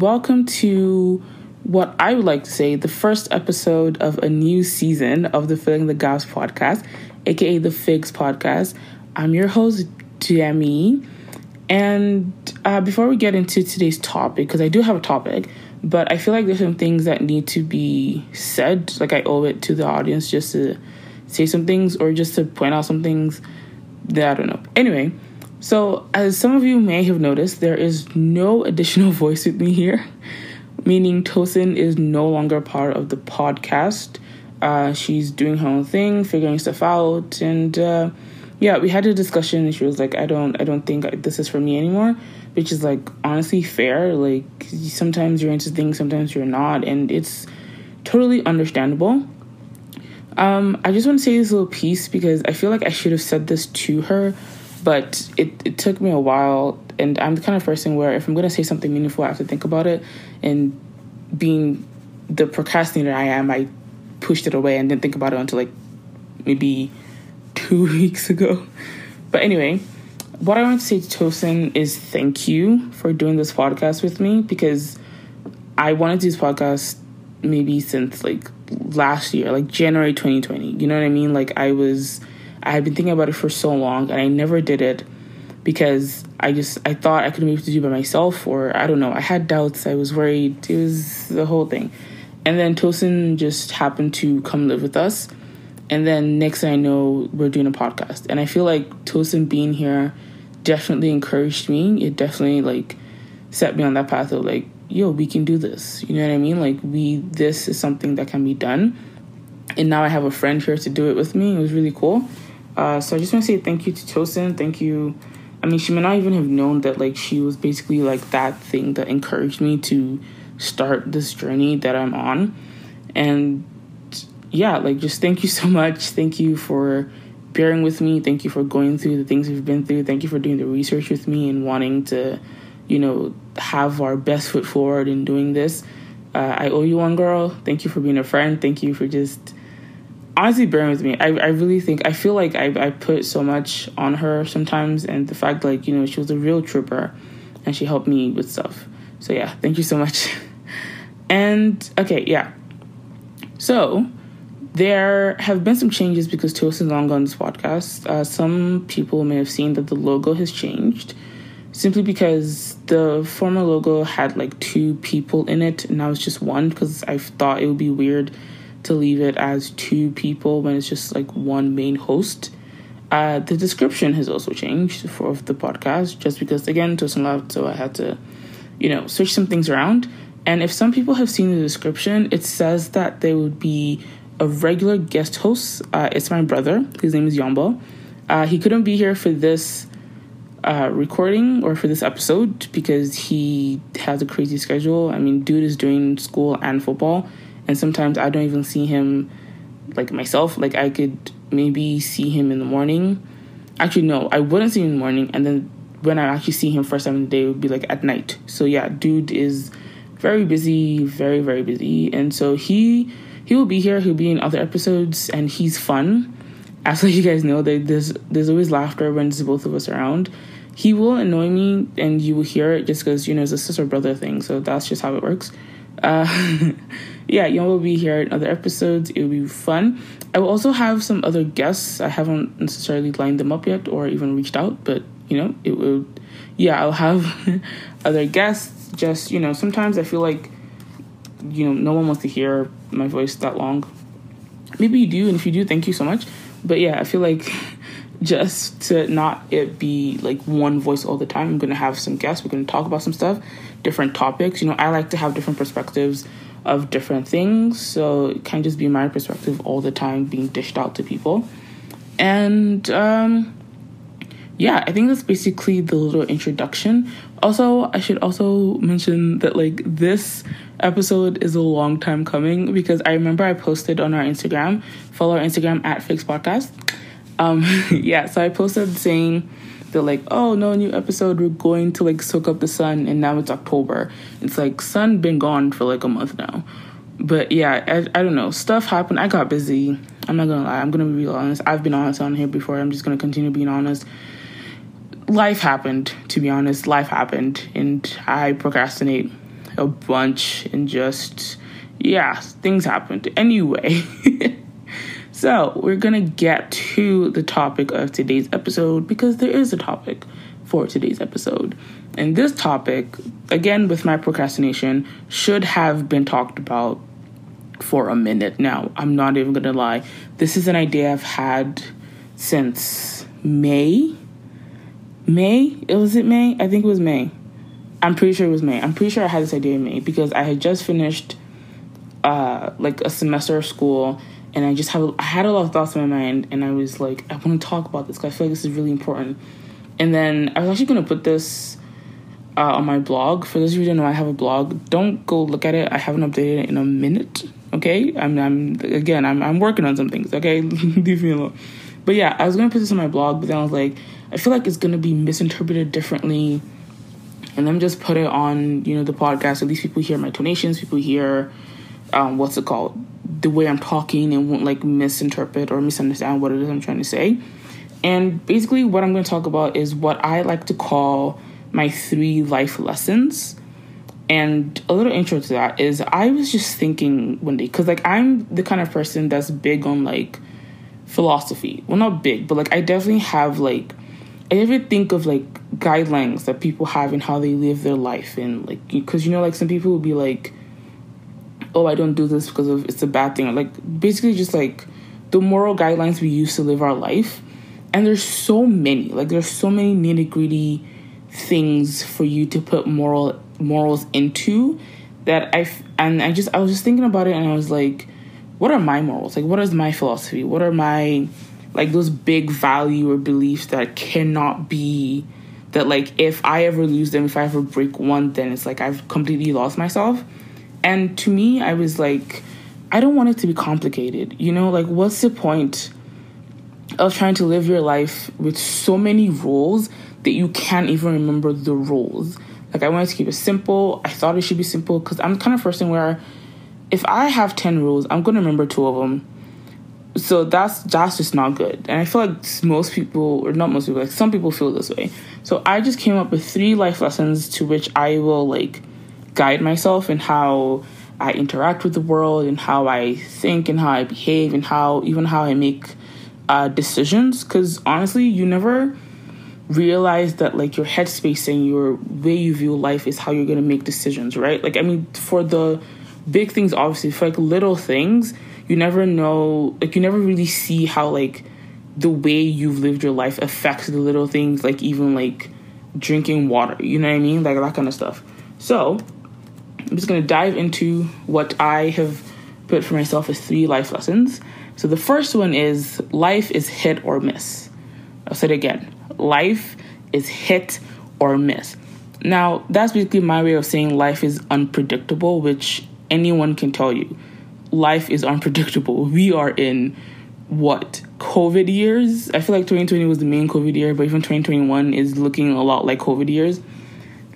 welcome to what I would like to say the first episode of a new season of the Filling the Gaps podcast, aka the Figs podcast. I'm your host, Demi. And uh, before we get into today's topic, because I do have a topic, but I feel like there's some things that need to be said. Like I owe it to the audience just to say some things or just to point out some things that I don't know. Anyway, so as some of you may have noticed, there is no additional voice with me here, meaning Tosin is no longer part of the podcast. Uh, she's doing her own thing, figuring stuff out, and uh, yeah, we had a discussion, and she was like, "I don't, I don't think this is for me anymore," which is like honestly fair. Like sometimes you're into things, sometimes you're not, and it's totally understandable. Um, I just want to say this little piece because I feel like I should have said this to her, but it, it took me a while. And I'm the kind of person where if I'm going to say something meaningful, I have to think about it. And being the procrastinator I am, I pushed it away and didn't think about it until like maybe two weeks ago. But anyway, what I want to say to Tosin is thank you for doing this podcast with me because I wanted to do this podcast maybe since like last year, like January 2020. You know what I mean? Like I was I had been thinking about it for so long and I never did it because I just I thought I could be able to do it by myself or I don't know. I had doubts, I was worried. It was the whole thing. And then Tosin just happened to come live with us. And then next thing I know, we're doing a podcast. And I feel like Tosin being here definitely encouraged me. It definitely like set me on that path of like yo, we can do this. You know what I mean? Like we this is something that can be done. And now I have a friend here to do it with me. It was really cool. Uh, so I just want to say thank you to Tosin. Thank you. I mean, she may not even have known that like she was basically like that thing that encouraged me to start this journey that I'm on. And yeah, like just thank you so much. Thank you for bearing with me. Thank you for going through the things we've been through. Thank you for doing the research with me and wanting to you know, have our best foot forward in doing this. Uh, I owe you one, girl. Thank you for being a friend. Thank you for just honestly bearing with me. I, I really think I feel like I, I put so much on her sometimes, and the fact like you know she was a real trooper, and she helped me with stuff. So yeah, thank you so much. and okay, yeah. So there have been some changes because Tosin's long on this podcast. Uh, some people may have seen that the logo has changed simply because the former logo had like two people in it and now it's just one because I thought it would be weird to leave it as two people when it's just like one main host. Uh, the description has also changed for the podcast just because again Tosin left so I had to you know switch some things around. And if some people have seen the description it says that there would be a regular guest host. Uh, it's my brother. His name is Yombo. Uh, he couldn't be here for this uh, recording or for this episode because he has a crazy schedule. I mean, dude is doing school and football, and sometimes I don't even see him like myself. Like, I could maybe see him in the morning. Actually, no, I wouldn't see him in the morning, and then when I actually see him first time in the day, it would be like at night. So, yeah, dude is very busy, very, very busy, and so he. He will be here. He'll be in other episodes, and he's fun as you guys know, there's there's always laughter when there's both of us around. He will annoy me, and you will hear it just because you know it's a sister brother thing. So that's just how it works. Uh, yeah, you will be here in other episodes. It will be fun. I will also have some other guests. I haven't necessarily lined them up yet or even reached out, but you know, it will. Yeah, I'll have other guests. Just you know, sometimes I feel like you know no one wants to hear my voice that long. Maybe you do, and if you do, thank you so much but yeah, I feel like just to not it be like one voice all the time, I'm gonna have some guests. We're gonna talk about some stuff, different topics. You know, I like to have different perspectives of different things, so it can't just be my perspective all the time being dished out to people. And um, yeah, I think that's basically the little introduction. Also, I should also mention that like this episode is a long time coming because I remember I posted on our Instagram, follow our Instagram at Figs Podcast. Um, yeah, so I posted saying that like, oh no new episode, we're going to like soak up the sun and now it's October. It's like sun been gone for like a month now. But yeah, I, I don't know. Stuff happened. I got busy. I'm not gonna lie. I'm gonna be real honest. I've been honest on here before. I'm just gonna continue being honest life happened, to be honest. Life happened, and I procrastinate a bunch and just yeah, things happened. Anyway, so we're gonna get to the topic of today's episode because there is a topic for today's episode. And this topic, again with my procrastination, should have been talked about for a minute now. I'm not even gonna lie. This is an idea I've had since May. May? It was it May? I think it was May. I'm pretty sure it was May. I'm pretty sure I had this idea in May because I had just finished uh, like a semester of school, and I just have I had a lot of thoughts in my mind, and I was like, I want to talk about this because I feel like this is really important. And then I was actually gonna put this uh, on my blog. For those of you who don't know, I have a blog. Don't go look at it. I haven't updated it in a minute. Okay, I'm, I'm again, I'm, I'm working on some things. Okay, leave me alone. But yeah, I was gonna put this on my blog, but then I was like, I feel like it's gonna be misinterpreted differently, and then just put it on, you know, the podcast. At least people hear my donations. People hear um, what's it called, the way I'm talking and won't like misinterpret or misunderstand what it is I'm trying to say. And basically, what I'm going to talk about is what I like to call my three life lessons. And a little intro to that is I was just thinking one day, because like I'm the kind of person that's big on like philosophy. Well, not big, but like I definitely have like, I ever think of like guidelines that people have and how they live their life. And like, because you know, like some people would be like, oh, I don't do this because of it's a bad thing. Like basically just like the moral guidelines we use to live our life. And there's so many. Like there's so many nitty gritty things for you to put moral morals into that I and I just I was just thinking about it and I was like, what are my morals? Like what is my philosophy? What are my like those big value or beliefs that cannot be that like if I ever lose them, if I ever break one, then it's like I've completely lost myself. And to me, I was like, I don't want it to be complicated. You know, like, what's the point of trying to live your life with so many rules that you can't even remember the rules? Like, I wanted to keep it simple. I thought it should be simple because I'm kind of person where if I have 10 rules, I'm going to remember two of them. So that's that's just not good. And I feel like most people, or not most people, like some people feel this way. So I just came up with three life lessons to which I will like guide myself in how I interact with the world and how I think and how I behave and how even how I make uh, decisions. Because honestly, you never realize that like your headspace and your way you view life is how you're gonna make decisions, right? Like I mean, for the big things, obviously, for like little things, you never know. Like you never really see how like the way you've lived your life affects the little things, like even like drinking water. You know what I mean? Like that kind of stuff. So I'm just going to dive into what I have put for myself as three life lessons. So the first one is life is hit or miss. I'll say it again. Life is hit or miss. Now, that's basically my way of saying life is unpredictable, which anyone can tell you. Life is unpredictable. We are in what? COVID years? I feel like 2020 was the main COVID year, but even 2021 is looking a lot like COVID years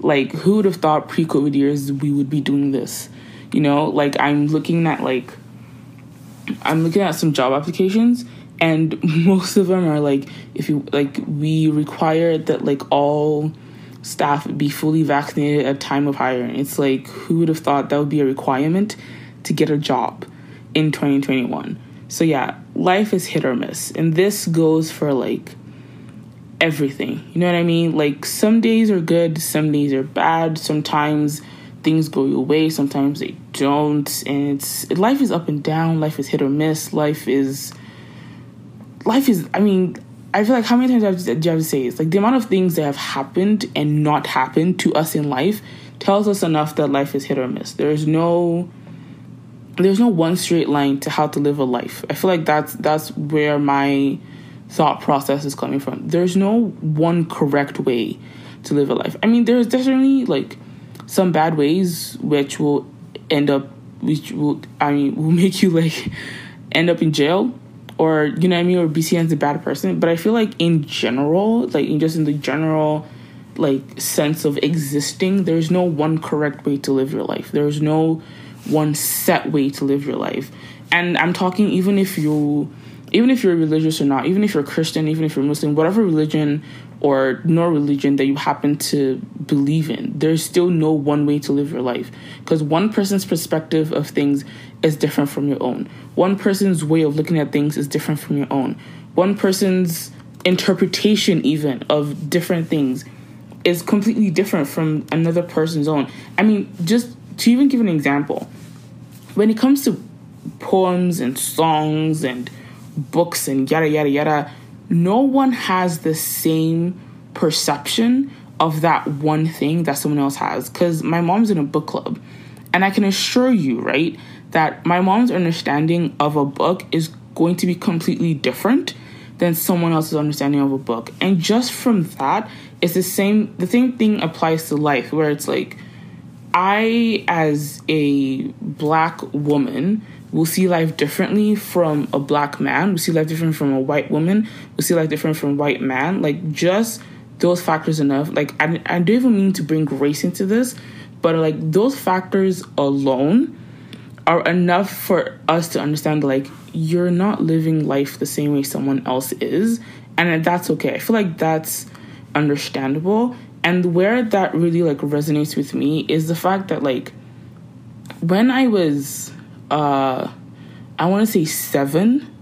like who would have thought pre-covid years we would be doing this? You know like i'm looking at like i'm looking at some job applications and most of them are like if you like we require that like all staff be fully vaccinated at time of hiring. It's like who would have thought that would be a requirement to get a job in 2021 so yeah life is hit or miss and this goes for like everything. You know what I mean? Like some days are good, some days are bad. Sometimes things go your way, sometimes they don't. And it's life is up and down, life is hit or miss, life is life is I mean, I feel like how many times do you have to say it's like the amount of things that have happened and not happened to us in life tells us enough that life is hit or miss. There's no there's no one straight line to how to live a life. I feel like that's that's where my thought process is coming from. There's no one correct way to live a life. I mean, there's definitely like some bad ways which will end up which will I mean will make you like end up in jail or you know what I mean or be seen as a bad person. But I feel like in general, like in just in the general like sense of existing, there's no one correct way to live your life. There's no one set way to live your life. And I'm talking even if you even if you're religious or not, even if you're Christian, even if you're Muslim, whatever religion or no religion that you happen to believe in, there's still no one way to live your life. Because one person's perspective of things is different from your own. One person's way of looking at things is different from your own. One person's interpretation, even of different things, is completely different from another person's own. I mean, just to even give an example, when it comes to poems and songs and books and yada yada yada, no one has the same perception of that one thing that someone else has. Because my mom's in a book club, and I can assure you, right, that my mom's understanding of a book is going to be completely different than someone else's understanding of a book. And just from that, it's the same the same thing applies to life where it's like I as a black woman will see life differently from a black man, will see life different from a white woman, will see life different from white man. Like just those factors enough. Like I, I don't even mean to bring race into this, but like those factors alone are enough for us to understand like you're not living life the same way someone else is. And that's okay. I feel like that's understandable. And where that really like resonates with me is the fact that like when i was uh I want to say seven,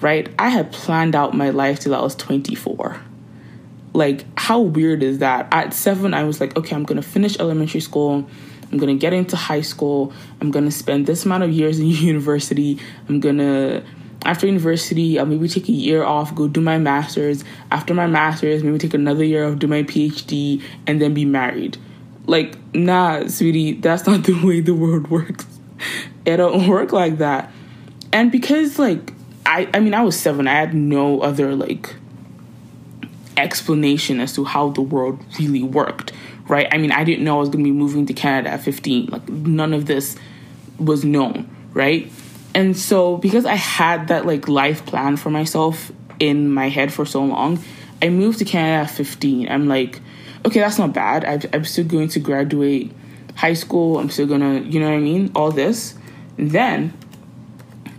right? I had planned out my life till I was 24. Like, how weird is that? At seven, I was like, okay, I'm gonna finish elementary school. I'm gonna get into high school. I'm gonna spend this amount of years in university. I'm gonna, after university, I'll maybe take a year off, go do my master's. After my master's, maybe take another year off, do my PhD, and then be married. Like, nah, sweetie, that's not the way the world works it don't work like that. And because like I I mean I was 7, I had no other like explanation as to how the world really worked, right? I mean, I didn't know I was going to be moving to Canada at 15. Like none of this was known, right? And so because I had that like life plan for myself in my head for so long, I moved to Canada at 15. I'm like, okay, that's not bad. i I'm still going to graduate high school. I'm still gonna, you know what I mean? All this. Then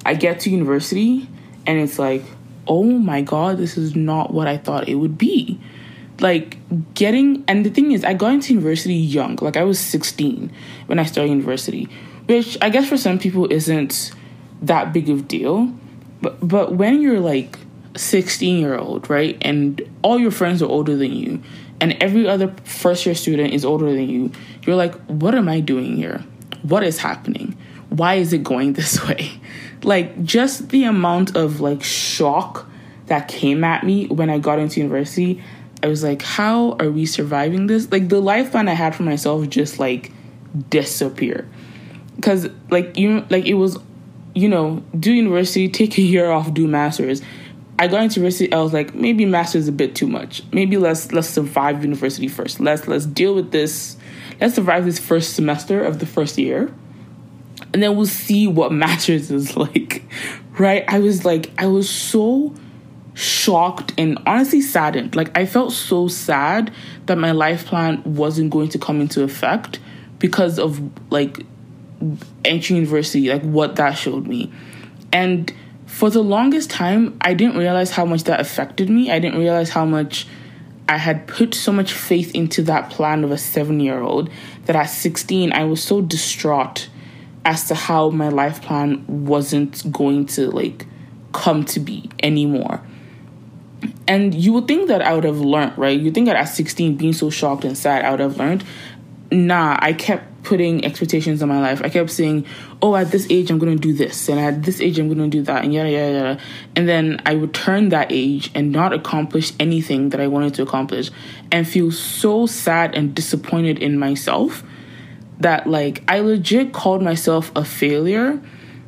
I get to university and it's like, oh my god, this is not what I thought it would be. Like getting, and the thing is, I got into university young. Like I was 16 when I started university, which I guess for some people isn't that big of deal. But but when you're like 16 year old, right, and all your friends are older than you, and every other first year student is older than you, you're like, what am I doing here? What is happening? Why is it going this way? Like, just the amount of like shock that came at me when I got into university, I was like, how are we surviving this? Like, the life plan I had for myself just like disappeared. Because, like, you like, it was, you know, do university, take a year off, do masters I got into university. I was like, maybe master's a bit too much. Maybe let's let's survive university first. Let's let's deal with this. Let's survive this first semester of the first year, and then we'll see what masters is like. Right? I was like, I was so shocked and honestly saddened. Like I felt so sad that my life plan wasn't going to come into effect because of like entry university, like what that showed me, and for the longest time, I didn't realize how much that affected me. I didn't realize how much I had put so much faith into that plan of a seven year old that at 16, I was so distraught as to how my life plan wasn't going to like come to be anymore. And you would think that I would have learned, right? You think that at 16, being so shocked and sad, I would have learned. Nah, I kept putting expectations on my life. I kept saying, "Oh, at this age I'm going to do this, and at this age I'm going to do that," and yada yada yada. And then I would turn that age and not accomplish anything that I wanted to accomplish, and feel so sad and disappointed in myself that like I legit called myself a failure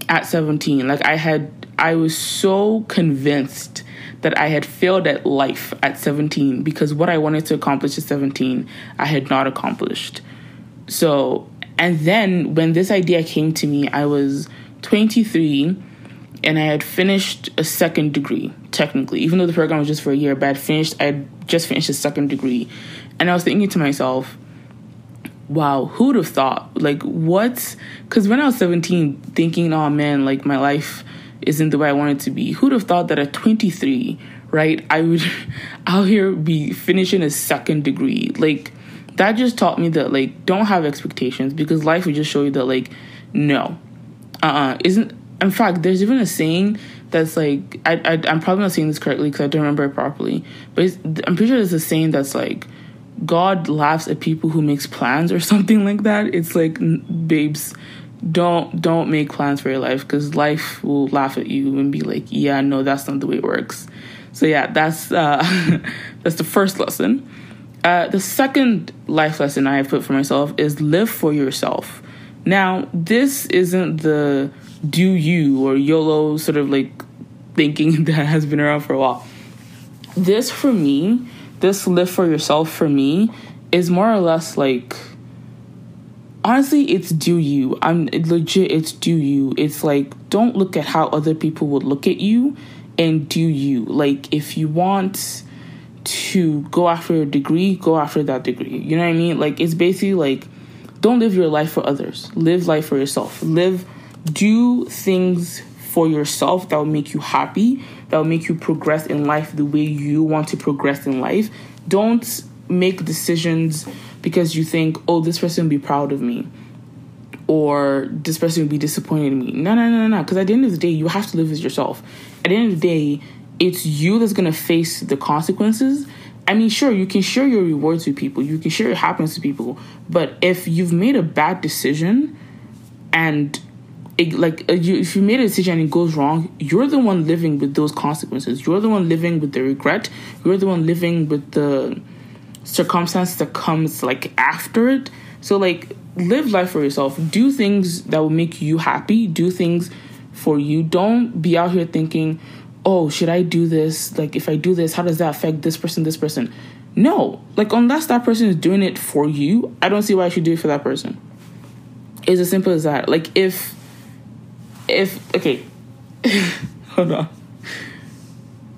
at 17. Like I had, I was so convinced that I had failed at life at 17 because what I wanted to accomplish at 17, I had not accomplished. So, and then when this idea came to me, I was 23 and I had finished a second degree, technically, even though the program was just for a year, but I had finished, I had just finished a second degree. And I was thinking to myself, wow, who would have thought? Like, what? Because when I was 17, thinking, oh man, like my life isn't the way I want it to be. Who'd have thought that at 23, right, I would out here be finishing a second degree? Like, that just taught me that, like, don't have expectations because life will just show you that, like, no. Uh uh-uh. uh. Isn't, in fact, there's even a saying that's like, I, I, I'm probably not saying this correctly because I don't remember it properly, but I'm pretty sure there's a saying that's like, God laughs at people who makes plans or something like that. It's like, babes, don't don't make plans for your life because life will laugh at you and be like, yeah, no, that's not the way it works. So yeah, that's uh, that's the first lesson. Uh, the second life lesson I have put for myself is live for yourself. Now, this isn't the do you or YOLO sort of like thinking that has been around for a while. This for me, this live for yourself for me is more or less like honestly it's do you. I'm legit it's do you. It's like don't look at how other people would look at you and do you. Like if you want to go after a degree go after that degree. You know what i mean? Like it's basically like don't live your life for others. Live life for yourself. Live do things for yourself that will make you happy that will make you progress in life the way you want to progress in life don't make decisions because you think, oh, this person will be proud of me or this person will be disappointed in me. No, no, no, no, Because at the end of the day, you have to live with yourself. At the end of the day, it's you that's going to face the consequences. I mean, sure, you can share your rewards with people, you can share your happiness with people, but if you've made a bad decision and it, like uh, you, if you made a decision and it goes wrong, you're the one living with those consequences. You're the one living with the regret. You're the one living with the circumstance that comes like after it. So like live life for yourself. Do things that will make you happy. Do things for you. Don't be out here thinking, "Oh, should I do this? Like if I do this, how does that affect this person, this person?" No. Like unless that person is doing it for you, I don't see why I should do it for that person. It's as simple as that. Like if if okay, hold on.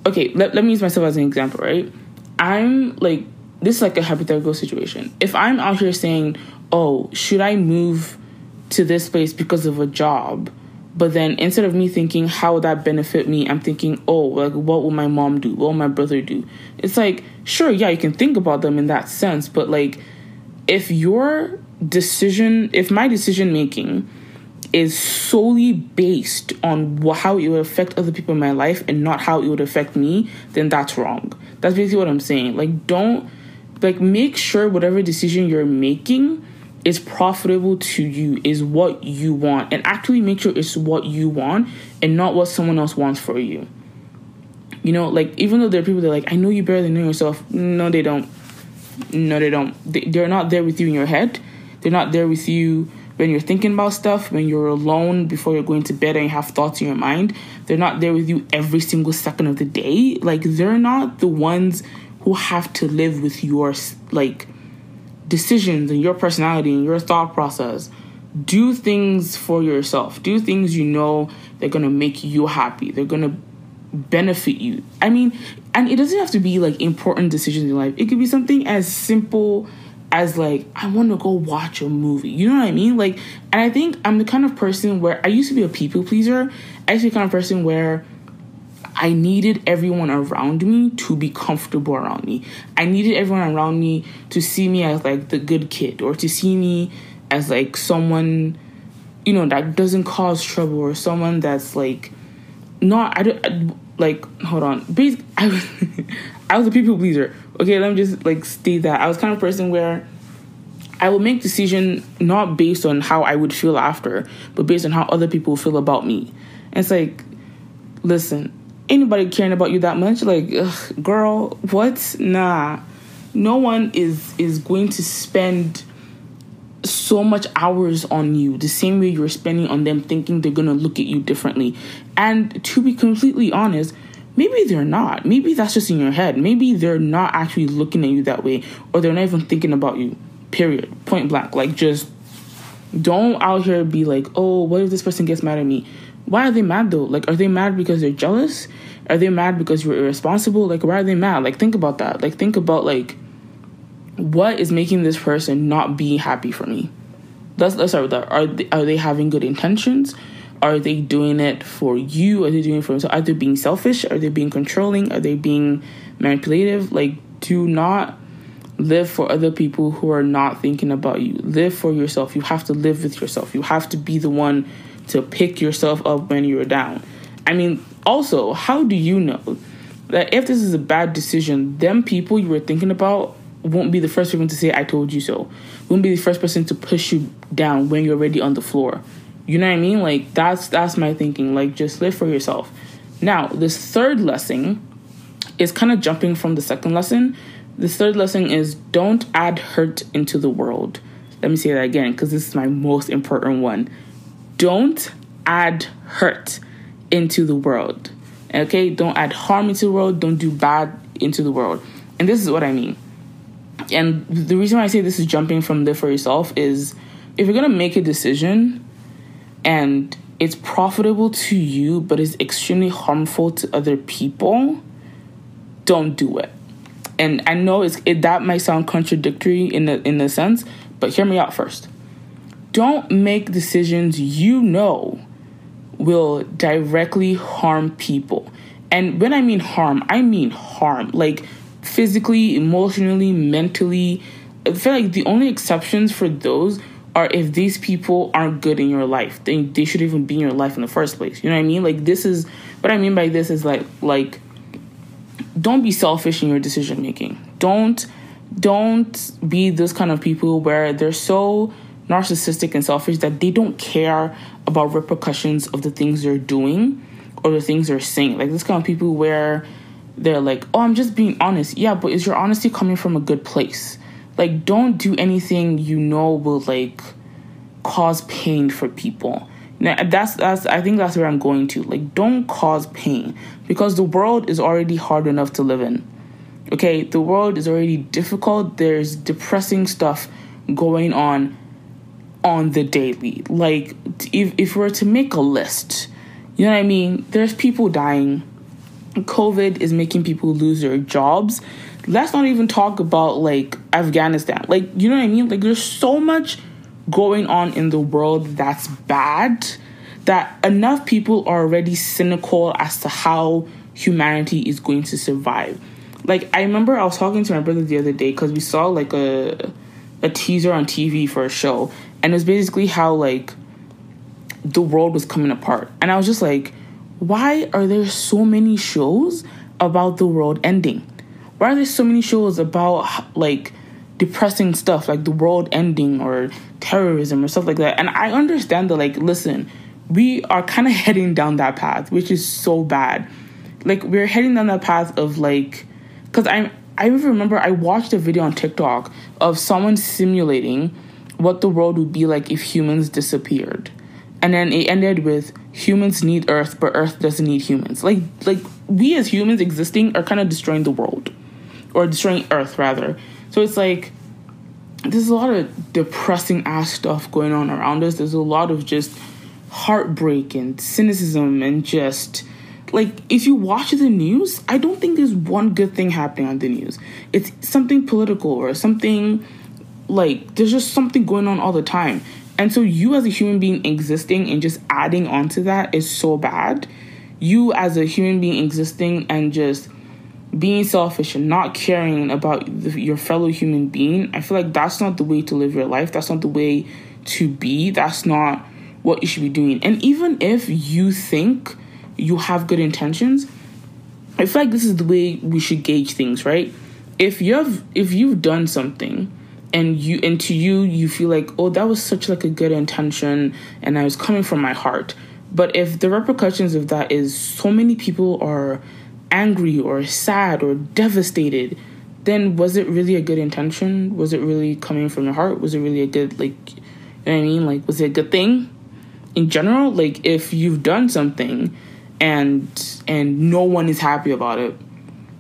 Okay, let, let me use myself as an example, right? I'm like this is like a hypothetical situation. If I'm out here saying, "Oh, should I move to this place because of a job?" But then instead of me thinking how would that benefit me, I'm thinking, "Oh, like what will my mom do? What will my brother do?" It's like, sure, yeah, you can think about them in that sense, but like if your decision, if my decision making is solely based on how it would affect other people in my life and not how it would affect me, then that's wrong. That's basically what I'm saying. Like, don't like make sure whatever decision you're making is profitable to you is what you want. And actually make sure it's what you want and not what someone else wants for you. You know like even though there are people that are like i know you better than yourself. No they don't. No they don't. They're not there with you in your head. They're not there with you when you're thinking about stuff when you're alone before you're going to bed and you have thoughts in your mind they're not there with you every single second of the day. Like they're not the ones who have to live with your like decisions and your personality and your thought process. Do things for yourself. Do things you know they're gonna make you happy. They're gonna benefit you. I mean and it doesn't have to be like important decisions in life. It could be something as simple as like i want to go watch a movie you know what i mean like and i think i'm the kind of person where i used to be a people pleaser i used to be the kind of person where I needed everyone around me to be comfortable around me. I needed everyone around me to see me as like the good kid or to see me as like someone you know that doesn't cause trouble or someone that's like not I don't I, like hold on. Basically, I was I was a people pleaser. Okay, let me just like state that. I was kind of person where I would make decision not based on how I would feel after, but based on how other people feel about me. And it's like, listen, anybody caring about you that much like ugh, girl what? Nah. No one is is going to spend so much hours on you the same way you're spending on them thinking they're gonna look at you differently. And to be completely honest maybe they're not maybe that's just in your head maybe they're not actually looking at you that way or they're not even thinking about you period point blank like just don't out here be like oh what if this person gets mad at me why are they mad though? Like, are they mad because they're jealous? Are they mad because you're irresponsible? Like, why are they mad? Like, think about that. Like, think about like what is making this person not be happy for me. Let's let's start with that. Are they, are they having good intentions? Are they doing it for you? Are they doing it for themselves? Are they being selfish? Are they being controlling? Are they being manipulative? Like, do not live for other people who are not thinking about you. Live for yourself. You have to live with yourself. You have to be the one to pick yourself up when you're down. I mean, also, how do you know that if this is a bad decision, them people you were thinking about won't be the first person to say I told you so. Won't be the first person to push you down when you're already on the floor. You know what I mean? Like that's that's my thinking. Like just live for yourself. Now, this third lesson is kind of jumping from the second lesson. The third lesson is don't add hurt into the world. Let me say that again because this is my most important one. Don't add hurt into the world. Okay? Don't add harm into the world. Don't do bad into the world. And this is what I mean. And the reason why I say this is jumping from live for yourself is if you're going to make a decision and it's profitable to you but it's extremely harmful to other people, don't do it. And I know it's it, that might sound contradictory in a, in a sense, but hear me out first. Don't make decisions you know will directly harm people. And when I mean harm, I mean harm. Like physically, emotionally, mentally. I feel like the only exceptions for those are if these people aren't good in your life. Then they should even be in your life in the first place. You know what I mean? Like this is what I mean by this is like like don't be selfish in your decision making. Don't don't be those kind of people where they're so narcissistic and selfish that they don't care about repercussions of the things they're doing or the things they're saying. Like this kind of people where they're like, "Oh, I'm just being honest." Yeah, but is your honesty coming from a good place? Like don't do anything you know will like cause pain for people. Now that's that's I think that's where I'm going to. Like don't cause pain because the world is already hard enough to live in. Okay, the world is already difficult. There's depressing stuff going on on the daily. Like if if we were to make a list, you know what I mean? There's people dying. COVID is making people lose their jobs. Let's not even talk about like Afghanistan. Like, you know what I mean? Like there's so much going on in the world that's bad that enough people are already cynical as to how humanity is going to survive. Like I remember I was talking to my brother the other day because we saw like a a teaser on TV for a show, and it was basically how like the world was coming apart, and I was just like, why are there so many shows about the world ending? Why are there so many shows about like depressing stuff like the world ending or terrorism or stuff like that? And I understand that like listen, we are kind of heading down that path, which is so bad. Like we're heading down that path of like because I'm I remember I watched a video on TikTok of someone simulating what the world would be like if humans disappeared. And then it ended with humans need Earth, but Earth doesn't need humans. Like like we as humans existing are kind of destroying the world. Or destroying Earth rather. So it's like there's a lot of depressing ass stuff going on around us. There's a lot of just heartbreak and cynicism and just like if you watch the news, I don't think there's one good thing happening on the news. It's something political or something like there's just something going on all the time. And so you as a human being existing and just adding onto that is so bad. You as a human being existing and just being selfish and not caring about the, your fellow human being, I feel like that's not the way to live your life. That's not the way to be. That's not what you should be doing. And even if you think you have good intentions, I feel like this is the way we should gauge things, right? If you've if you've done something and you and to you you feel like oh that was such like a good intention and i was coming from my heart but if the repercussions of that is so many people are angry or sad or devastated then was it really a good intention? Was it really coming from your heart? Was it really a good like you know what i mean? Like was it a good thing? In general like if you've done something and and no one is happy about it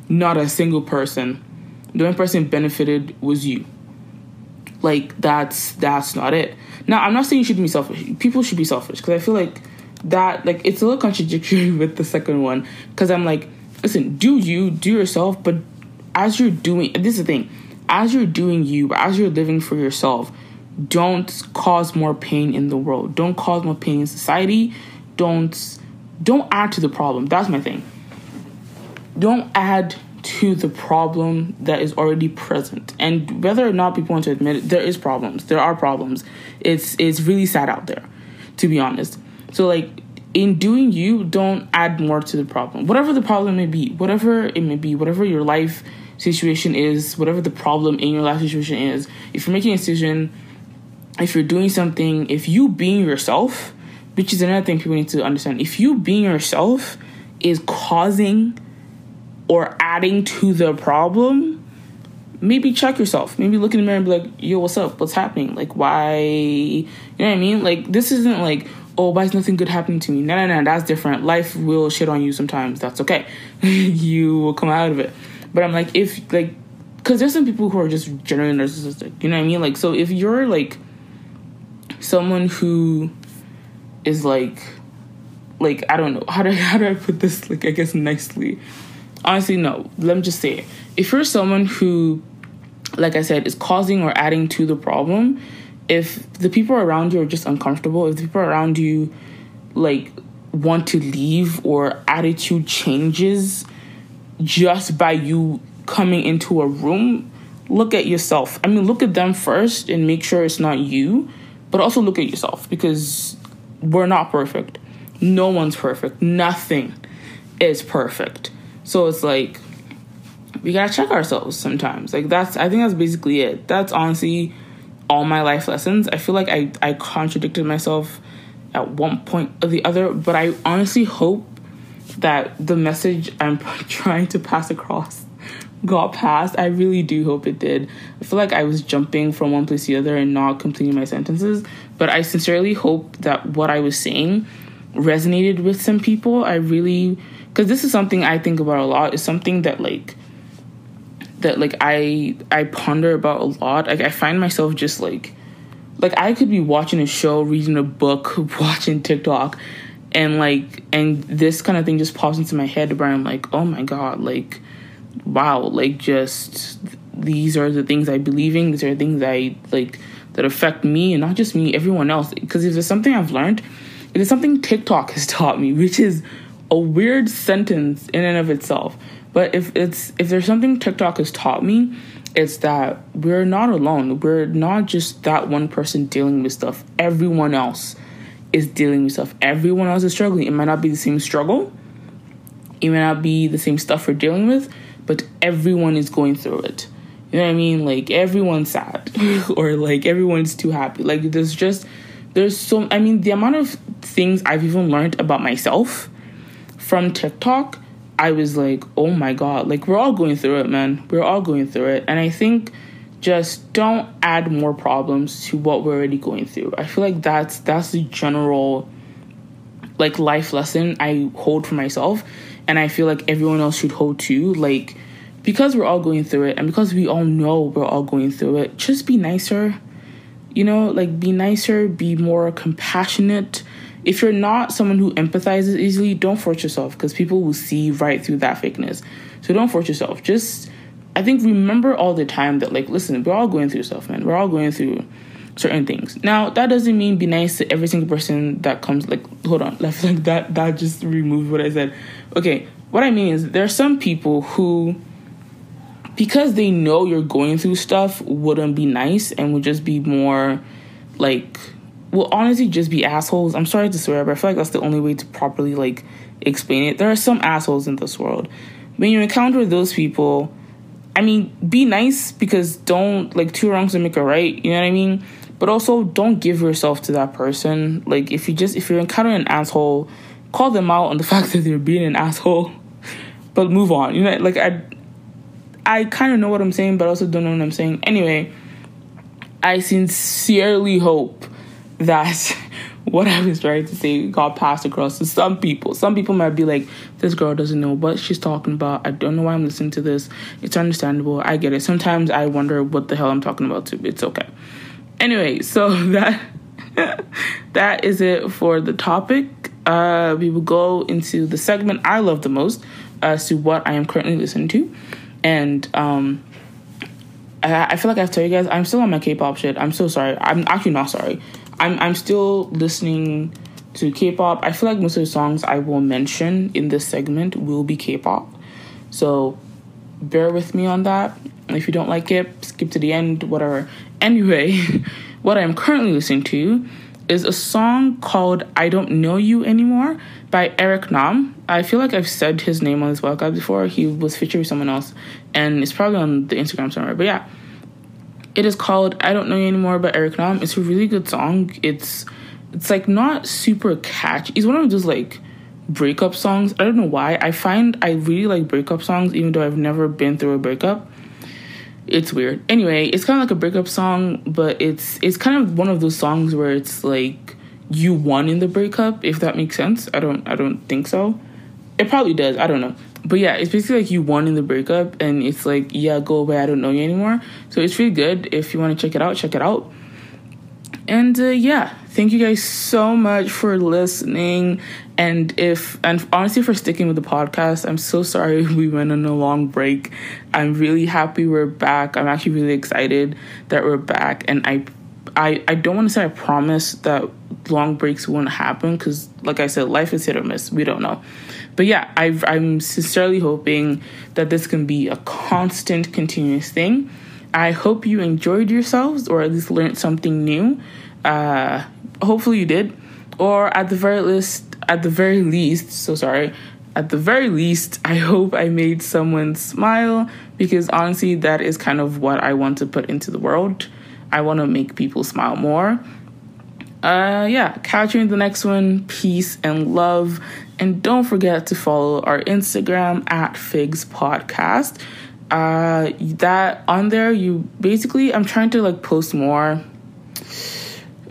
not a single person the only person benefited was you. Like that's that's not it. Now I'm not saying you should be selfish. People should be selfish because I feel like that like it's a little contradictory with the second one because I'm like, listen, do you do yourself, but as you're doing this is the thing, as you're doing you, as you're living for yourself, don't cause more pain in the world. Don't cause more pain in society. don't don't add to the problem. That's my thing. Don't add to the problem that is already present. And whether or not people want to admit it, there is problems. There are problems. It's it's really sad out there, to be honest. So like in doing you, don't add more to the problem. Whatever the problem may be, whatever it may be, whatever your life situation is, whatever the problem in your life situation is, if you're making a decision, if you're doing something, if you being yourself, which is another thing people need to understand, if you being yourself is causing or adding to the problem, maybe check yourself. Maybe look in the mirror and be like, yo, what's up? What's happening? Like, why? You know what I mean? Like, this isn't like, oh, why is nothing good happening to me? No, no, no, that's different. Life will shit on you sometimes. That's okay. you will come out of it. But I'm like, if, like, because there's some people who are just generally narcissistic. You know what I mean? Like, so if you're like someone who is like, like, I don't know, how do, how do I put this, like, I guess nicely? honestly, no. Let me just say it. If you're someone who, like I said, is causing or adding to the problem, if the people around you are just uncomfortable, if the people around you, like, want to leave or attitude changes just by you coming into a room, look at yourself. I mean, look at them first and make sure it's not you, but also look at yourself because we're not perfect. No one's perfect. Nothing is perfect. So it's like we gotta check ourselves sometimes. Like that's I think that's basically it. That's honestly all my life lessons. I feel like I, I contradicted myself at one point or the other, but I honestly hope that the message I'm trying to pass across got passed. I really do hope it did. I feel like I was jumping from one place to the other and not completing my sentences, but I sincerely hope that what I was saying resonated with some people. I really because this is something I think about a lot. is something that like that like I I ponder about a lot. Like I find myself just like like I could be watching a show, reading a book, watching TikTok, and like and this kind of thing just pops into my head where I'm like, oh my god, like wow, like just these are the things I believe in. These are things I like that affect me and not just me, everyone else. Because if there's something I've learned, it is something TikTok has taught me, which is a weird sentence in and of itself. But if it's if there's something TikTok has taught me, it's that we're not alone. We're not just that one person dealing with stuff. Everyone else is dealing with stuff. Everyone else is struggling. It might not be the same struggle. It might not be the same stuff we're dealing with, but everyone is going through it. You know what I mean? Like everyone's sad or like everyone's too happy. Like there's just there's so I mean the amount of things I've even learned about myself from TikTok, I was like, oh my God, like we're all going through it, man. We're all going through it. And I think just don't add more problems to what we're already going through. I feel like that's that's the general like life lesson I hold for myself and I feel like everyone else should hold too. Like because we're all going through it and because we all know we're all going through it, just be nicer. You know, like be nicer, be more compassionate if you're not someone who empathizes easily, don't force yourself because people will see right through that fakeness. So don't force yourself. Just, I think, remember all the time that, like, listen, we're all going through stuff, man. We're all going through certain things. Now, that doesn't mean be nice to every single person that comes, like, hold on, like, like that, that just removed what I said. Okay, what I mean is there are some people who, because they know you're going through stuff, wouldn't be nice and would just be more, like, will honestly just be assholes. I'm sorry to swear, but I feel like that's the only way to properly like explain it. There are some assholes in this world. When you encounter those people, I mean, be nice because don't like two wrongs don't make a right. You know what I mean? But also don't give yourself to that person. Like if you just if you're encountering an asshole, call them out on the fact that they're being an asshole. But move on. You know, like I I kind of know what I'm saying, but also don't know what I'm saying. Anyway, I sincerely hope that what I was trying to say got passed across to some people. Some people might be like, this girl doesn't know what she's talking about. I don't know why I'm listening to this. It's understandable. I get it. Sometimes I wonder what the hell I'm talking about too. It's okay. Anyway, so that that is it for the topic. Uh, we will go into the segment I love the most as to what I am currently listening to. And um I, I feel like I have to tell you guys, I'm still on my K-pop shit. I'm so sorry. I'm actually not sorry. I'm I'm still listening to K-pop. I feel like most of the songs I will mention in this segment will be K-pop. So bear with me on that. If you don't like it, skip to the end, whatever. Anyway, what I'm currently listening to is a song called I Don't Know You Anymore by Eric Nam. I feel like I've said his name on this podcast before. He was featured with someone else, and it's probably on the Instagram somewhere. But yeah, it is called I Don't Know You Anymore by Eric Nam. It's a really good song. It's it's like not super catchy. It's one of those like breakup songs. I don't know why. I find I really like breakup songs, even though I've never been through a breakup it's weird. Anyway, it's kind of like a breakup song, but it's it's kind of one of those songs where it's like you won in the breakup, if that makes sense. I don't I don't think so. It probably does. I don't know. But yeah, it's basically like you won in the breakup and it's like, yeah, go away, I don't know you anymore. So it's really good. If you want to check it out, check it out. And uh, yeah, thank you guys so much for listening. And if, and honestly, for sticking with the podcast, I'm so sorry we went on a long break. I'm really happy we're back. I'm actually really excited that we're back. And I, I, I don't want to say I promise that long breaks won't happen because, like I said, life is hit or miss. We don't know. But yeah, i I'm sincerely hoping that this can be a constant, continuous thing. I hope you enjoyed yourselves or at least learned something new. Uh, hopefully you did, or at the very least, at the very least, so sorry. At the very least, I hope I made someone smile because honestly, that is kind of what I want to put into the world. I want to make people smile more. Uh, yeah, catch you in the next one. Peace and love. And don't forget to follow our Instagram at Figs Podcast. Uh that on there you basically i'm trying to like post more.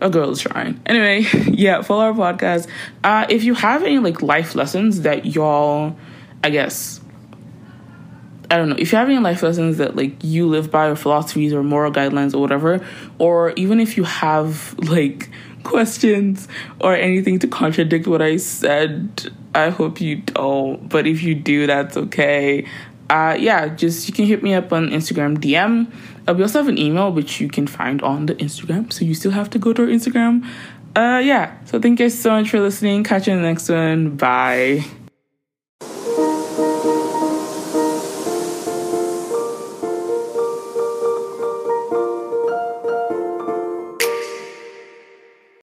A girl is trying. Anyway yeah follow our podcast. Uh if you have any like life lessons that y'all i guess I don't know if you have any life lessons that like you live by or philosophies or moral guidelines or whatever, or even if you have like questions or anything to contradict what I said, I hope you don't. But if you do, that's okay uh, yeah, just you can hit me up on Instagram DM. Uh, we also have an email which you can find on the Instagram, so you still have to go to our Instagram. Uh, yeah, so thank you guys so much for listening. Catch you in the next one. Bye.